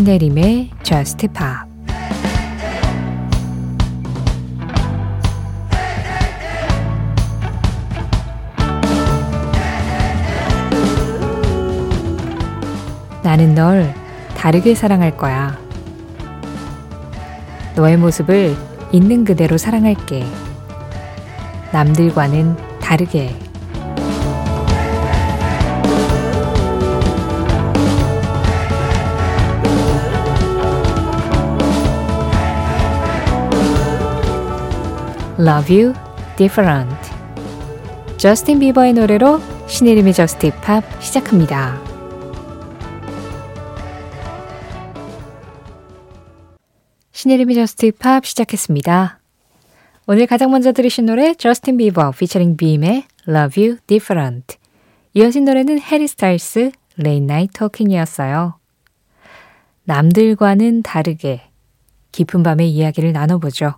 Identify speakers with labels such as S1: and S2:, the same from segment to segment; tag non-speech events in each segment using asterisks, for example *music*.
S1: 신혜림의 Just Pop 나는 널 다르게 사랑할 거야. 너의 모습을 있는 그대로 사랑할게. 남들과는 다르게. Love You Different. 저스틴 비버의 노래로 신혜림의 JUST POP 시작합니다. 신혜림의 JUST POP 시작했습니다. 오늘 가장 먼저 들으신 노래 저스틴 비버 featuring BEAM의 Love You Different. 이어진 노래는 해리 스타일스 Late Night Talking이었어요. 남들과는 다르게 깊은 밤의 이야기를 나눠보죠.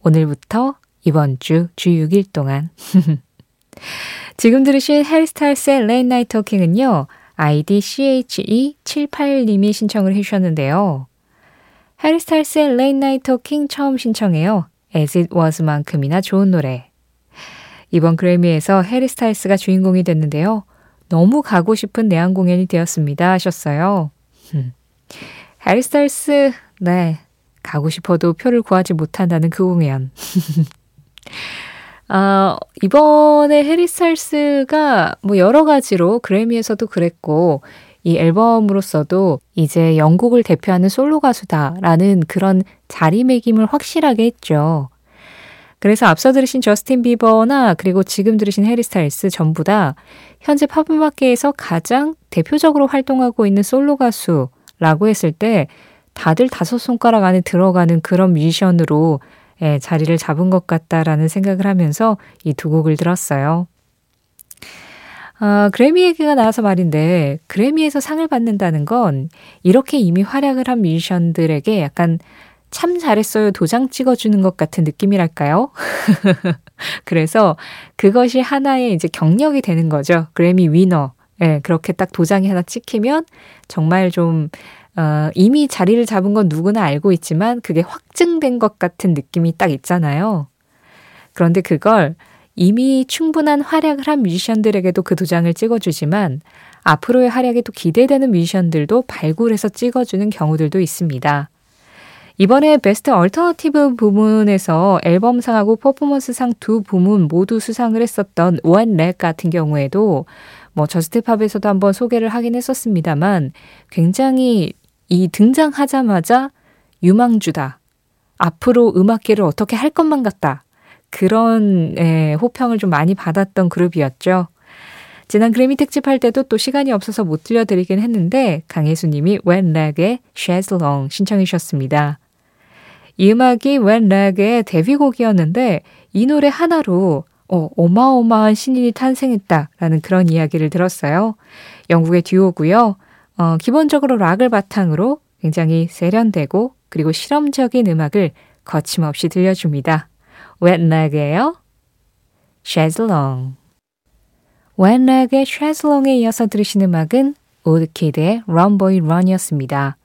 S1: 오늘부터 이번 주, 주 6일 동안. *laughs* 지금 들으신 헬스타일스의 Night Talking은요, 아이디 CHE78님이 신청을 해주셨는데요. 헬스타일스의 Late Night Talking 처음 신청해요. As It Was만큼이나 좋은 노래. 이번 그래미에서 해리 스타일스가 주인공이 됐는데요. 너무 가고 싶은 내한 공연이 되었습니다 하셨어요. 해리 스타일스, 네. 가고 싶어도 표를 구하지 못한다는 그 공연. *laughs* 아, 이번에 해리 스타일스가 뭐 여러 가지로 그래미에서도 그랬고, 이 앨범으로서도 이제 영국을 대표하는 솔로 가수다라는 그런 자리매김을 확실하게 했죠. 그래서 앞서 들으신 저스틴 비버나 그리고 지금 들으신 해리 스타일스 전부 다 현재 팝음악계에서 가장 대표적으로 활동하고 있는 솔로 가수라고 했을 때 다들 다섯 손가락 안에 들어가는 그런 뮤지션으로 예, 자리를 잡은 것 같다라는 생각을 하면서 이 두 곡을 들었어요. 아, 그래미 얘기가 나와서 말인데, 그래미에서 상을 받는다는 건 이렇게 이미 활약을 한 뮤지션들에게 약간 참 잘했어요 도장 찍어주는 것 같은 느낌이랄까요? *laughs* 그래서 그것이 하나의 이제 경력이 되는 거죠. 그래미 위너. 예, 네, 그렇게 딱 도장이 하나 찍히면 정말 좀 어, 이미 자리를 잡은 건 누구나 알고 있지만 그게 확증된 것 같은 느낌이 딱 있잖아요. 그런데 그걸 이미 충분한 활약을 한 뮤지션들에게도 그 도장을 찍어주지만 앞으로의 활약이 또 기대되는 뮤지션들도 발굴해서 찍어주는 경우들도 있습니다. 이번에 Best Alternative 부문에서 앨범상하고 퍼포먼스상 두 부문 모두 수상을 했었던 Wet Leg 같은 경우에도 뭐 저스트팝에서도 한번 소개를 하긴 했었습니다만 굉장히 이 등장하자마자 유망주다. 앞으로 음악계를 어떻게 할 것만 같다. 그런 예, 호평을 좀 많이 받았던 그룹이었죠. 지난 그래미 특집 할 때도 또 시간이 없어서 못 들려드리긴 했는데 강혜수님이 When Rag의 Shaz Long 신청해 주셨습니다. 이 음악이 When Rag의 데뷔곡이었는데 이 노래 하나로 어, 어마어마한 신인이 탄생했다라는 그런 이야기를 들었어요. 영국의 듀오고요. 어, 기본적으로 락을 바탕으로 굉장히 세련되고 그리고 실험적인 음악을 거침없이 들려줍니다. Wet Leg이에요? 쉐즐롱 웬락의 쉐즐롱에 이어서 들으신 음악은 Woodkid의 Run Boy Run이었습니다.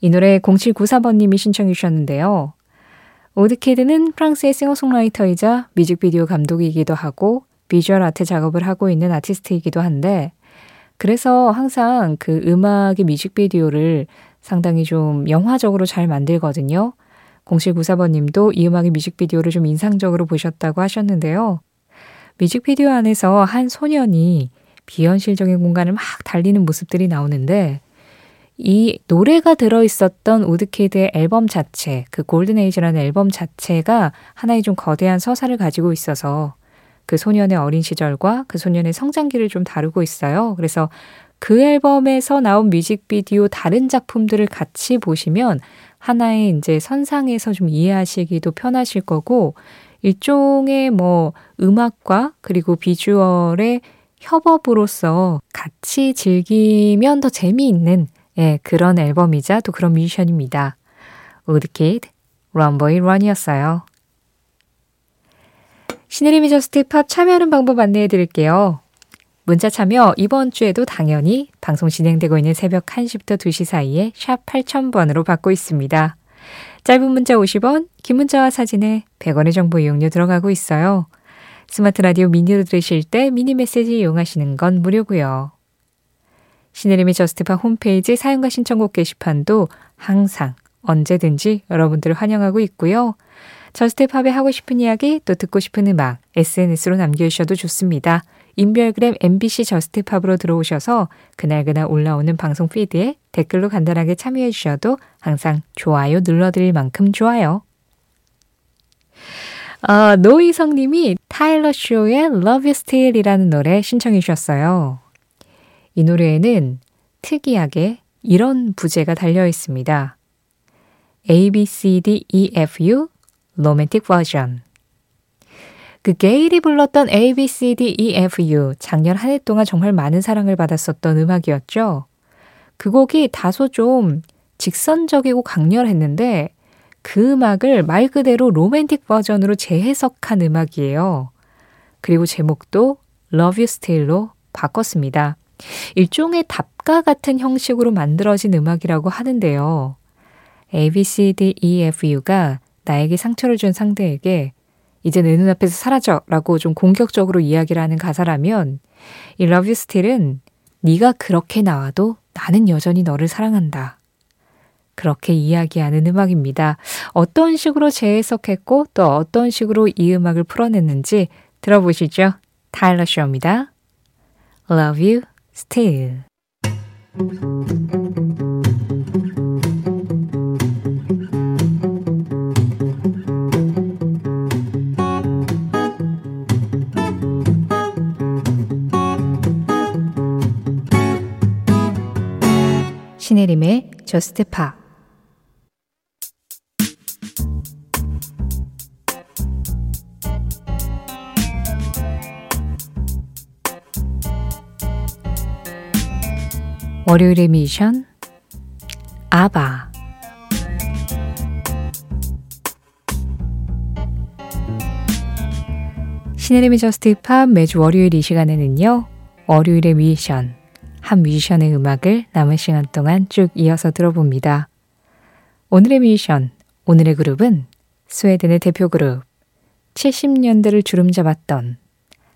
S1: 이 노래 0794번님이 신청해 주셨는데요. 오드키드는 프랑스의 싱어송라이터이자 뮤직비디오 감독이기도 하고 비주얼 아트 작업을 하고 있는 아티스트이기도 한데 그래서 항상 그 음악의 뮤직비디오를 상당히 좀 영화적으로 잘 만들거든요. 0794번 님도 이 음악의 뮤직비디오를 좀 인상적으로 보셨다고 하셨는데요. 뮤직비디오 안에서 한 소년이 비현실적인 공간을 막 달리는 모습들이 나오는데 이 노래가 들어있었던 Woodkid의 앨범 자체, 그 Golden Age라는 앨범 자체가 하나의 좀 거대한 서사를 가지고 있어서 그 소년의 어린 시절과 그 소년의 성장기를 좀 다루고 있어요. 그래서 그 앨범에서 나온 뮤직비디오 다른 작품들을 같이 보시면 하나의 이제 선상에서 좀 이해하시기도 편하실 거고 일종의 뭐 음악과 그리고 비주얼의 협업으로서 같이 즐기면 더 재미있는 예, 그런 앨범이자 또 그런 뮤지션입니다. Woodkid, Run Boy Run이었어요. 신혜림의 JUST POP 참여하는 방법 안내해 드릴게요. 문자 참여 이번 주에도 당연히 방송 진행되고 있는 새벽 1시부터 2시 사이에 샵 8000번으로 받고 있습니다. 짧은 문자 50원, 긴 문자와 사진에 100원의 정보 이용료 들어가고 있어요. 스마트 라디오 미니로 들으실 때 미니 메시지 이용하시는 건 무료고요. 신혜림의 JUST POP 홈페이지 사연과 신청곡 게시판도 항상 언제든지 여러분들을 환영하고 있고요. JUST POP에 하고 싶은 이야기 또 듣고 싶은 음악 SNS로 남겨주셔도 좋습니다. 인별그램 MBC JUST POP으로 들어오셔서 그날그날 올라오는 방송 feed에 댓글로 간단하게 참여해 주셔도 항상 좋아요 눌러드릴 만큼 좋아요. 어, 노희성 님이 타일러 쇼의 Love You Still이라는 노래 신청해 주셨어요. 이 노래에는 특이하게 이런 부제가 달려 있습니다. A, B, C, D, E, F, U 로맨틱 버전 그 게일이 불렀던 A, B, C, D, E, F, U 작년 한 해 동안 정말 많은 사랑을 받았었던 음악이었죠. 그 곡이 다소 좀 직선적이고 강렬했는데 그 음악을 말 그대로 로맨틱 버전으로 재해석한 음악이에요. 그리고 제목도 Love You Still로 바꿨습니다. 일종의 답가 같은 형식으로 만들어진 음악이라고 하는데요. A, B, C, D, E, F, U가 나에게 상처를 준 상대에게 이제 내 눈앞에서 사라져 라고 좀 공격적으로 이야기를 하는 가사라면 이 Love You Still은 네가 그렇게 나와도 나는 여전히 너를 사랑한다. 그렇게 이야기하는 음악입니다. 어떤 식으로 재해석했고 또 어떤 식으로 이 음악을 풀어냈는지 들어보시죠. 타일러 쇼입니다. Love You Still. 저스트 파 월요일의 미션 아바 신혜림의 저스트 팝 매주 월요일 이 시간에는요. 월요일의 미션 한 뮤지션의 음악을 남은 시간 동안 쭉 이어서 들어봅니다. 오늘의 뮤지션, 오늘의 그룹은 스웨덴의 대표 그룹, 70년대를 주름 잡았던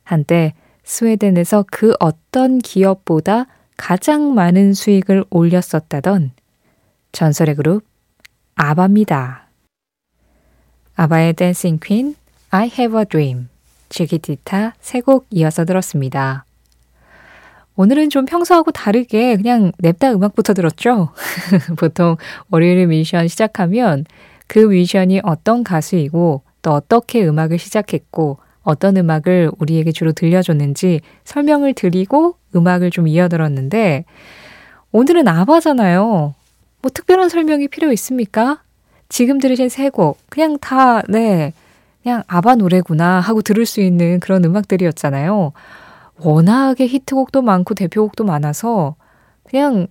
S1: 한때 스웨덴에서 그 어떤 기업보다 가장 많은 수익을 올렸었다던 전설의 그룹 아바입니다. 아바의 Dancing Queen I Have a Dream, 지기티타 세 곡 이어서 들었습니다. 오늘은 좀 평소하고 다르게 그냥 냅다 음악부터 들었죠? *laughs* 보통 월요일 미션 시작하면 그 뮤지션이 어떤 가수이고 또 어떻게 음악을 시작했고 어떤 음악을 우리에게 주로 들려줬는지 설명을 드리고 음악을 좀 이어들었는데 오늘은 아바잖아요. 뭐 특별한 설명이 필요 있습니까? 지금 들으신 세 곡, 그냥 다, 네, 그냥 아바 노래구나 하고 들을 수 있는 그런 음악들이었잖아요. 워낙에 히트곡도 많고 대표곡도 많아서 그냥,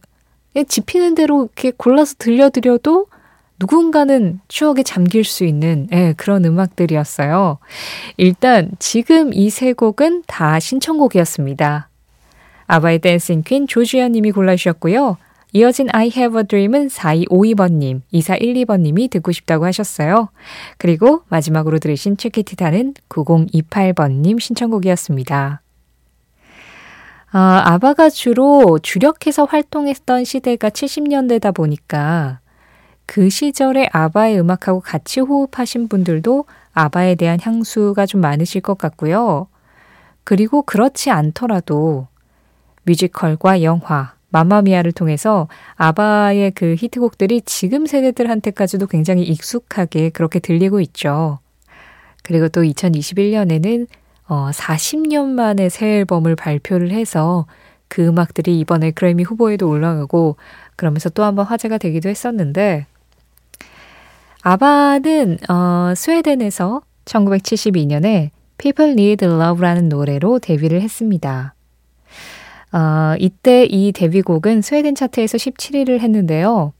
S1: 집히는 대로 이렇게 골라서 들려드려도 누군가는 추억에 잠길 수 있는 예, 그런 음악들이었어요. 일단 지금 이 세 곡은 다 신청곡이었습니다. 아바의 댄싱 퀸 조주현 님이 골라주셨고요. 이어진 I have a dream은 4252번님, 2412번님이 듣고 싶다고 하셨어요. 그리고 마지막으로 들으신 체키티타는 9028번님 신청곡이었습니다. 아, 아바가 주로 주력해서 활동했던 시대가 70년대다 보니까 그 시절에 아바의 음악하고 같이 호흡하신 분들도 아바에 대한 향수가 좀 많으실 것 같고요. 그리고 그렇지 않더라도 뮤지컬과 영화, 마마미아를 통해서 아바의 그 히트곡들이 지금 세대들한테까지도 굉장히 익숙하게 그렇게 들리고 있죠. 그리고 또 2021년에는 어, 40년 만에 새 앨범을 발표를 해서 그 음악들이 이번에 그래미 후보에도 올라가고 그러면서 또 한번 화제가 되기도 했었는데 아바는 어, 스웨덴에서 1972년에 People Need Love라는 노래로 데뷔를 했습니다. 어, 이때 이 데뷔곡은 스웨덴 차트에서 17위를 했는데요.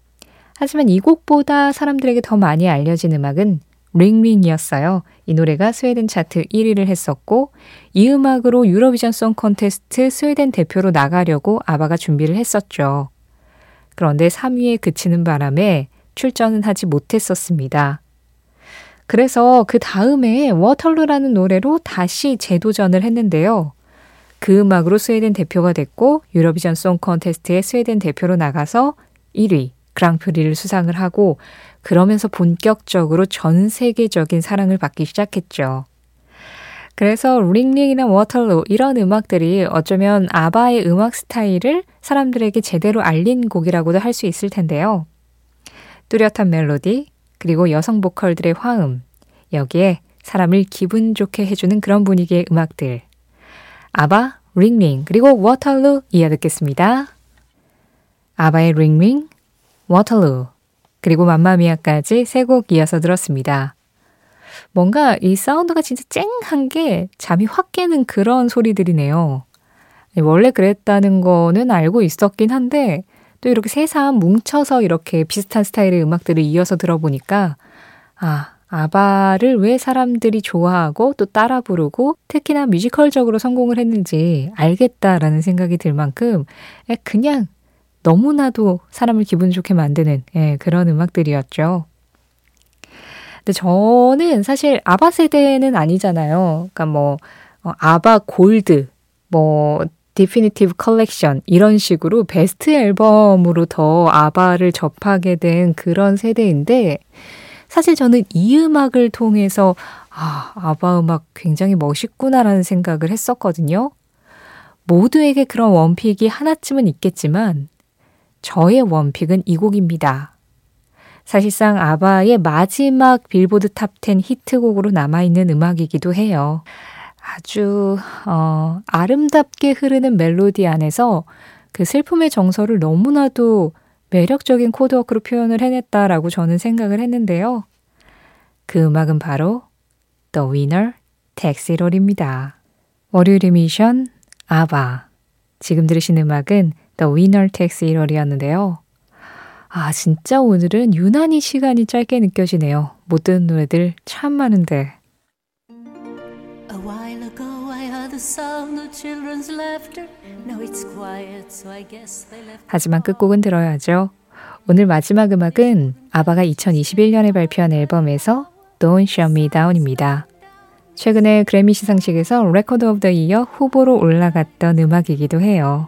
S1: 하지만 이 곡보다 사람들에게 더 많이 알려진 음악은 링링이었어요. 이 노래가 스웨덴 차트 1위를 했었고 이 음악으로 유로비전 송 콘테스트 스웨덴 대표로 나가려고 아바가 준비를 했었죠. 그런데 3위에 그치는 바람에 출전은 하지 못했었습니다. 그래서 그 다음에 Waterloo라는 노래로 다시 재도전을 했는데요. 그 음악으로 스웨덴 대표가 됐고 Eurovision Song Contest에 스웨덴 대표로 나가서 1위 그랑프리를 수상을 하고 그러면서 본격적으로 전 세계적인 사랑을 받기 시작했죠. 그래서 Ring Ring이나 Waterloo 이런 음악들이 어쩌면 아바의 음악 스타일을 사람들에게 제대로 알린 곡이라고도 할 수 있을 텐데요. 뚜렷한 멜로디, 그리고 여성 보컬들의 화음, 여기에 사람을 기분 좋게 해주는 그런 분위기의 음악들. ABBA, Ring Ring, 그리고 Waterloo 이어 듣겠습니다. 아바의 링링, 워털루, 그리고 맘마미아까지 세 곡 이어서 들었습니다. 뭔가 이 사운드가 진짜 쨍한 게 잠이 확 깨는 그런 소리들이네요. 원래 그랬다는 거는 알고 있었긴 한데 또 이렇게 새삼 뭉쳐서 이렇게 비슷한 스타일의 음악들을 이어서 들어보니까 아, 아바를 왜 사람들이 좋아하고 또 따라 부르고 특히나 뮤지컬적으로 성공을 했는지 알겠다라는 생각이 들 만큼 그냥 너무나도 사람을 기분 좋게 만드는 예, 그런 음악들이었죠. 근데 저는 사실 아바 세대는 아니잖아요. 그러니까 뭐 어, 아바 골드, 뭐 Definitive Collection 이런 식으로 베스트 앨범으로 더 ABBA를 접하게 된 그런 세대인데 사실 저는 이 음악을 통해서 아, ABBA 음악 굉장히 멋있구나라는 생각을 했었거든요. 모두에게 그런 one pick이 하나쯤은 있겠지만 저의 one pick은 이 곡입니다. 사실상 ABBA의 마지막 빌보드 top 10 히트곡으로 남아있는 음악이기도 해요. 아주, 어, 아름답게 흐르는 멜로디 안에서 그 슬픔의 정서를 너무나도 매력적인 코드워크로 표현을 해냈다라고 저는 생각을 했는데요. 그 음악은 바로 The Winner All입니다. 월요일의 미션 아바. 지금 들으신 음악은 The Winner Takes It All이었는데요. 아, 진짜 오늘은 유난히 시간이 짧게 느껴지네요. 못 듣는 노래들 참 많은데. 하지만 끝곡은 들어야죠. 오늘 마지막 음악은 ABBA가 2021년에 발표한 앨범에서 Don't Shut Me Down입니다. 최근에 그래미 시상식에서 Record of the Year 후보로 올라갔던 음악이기도 해요.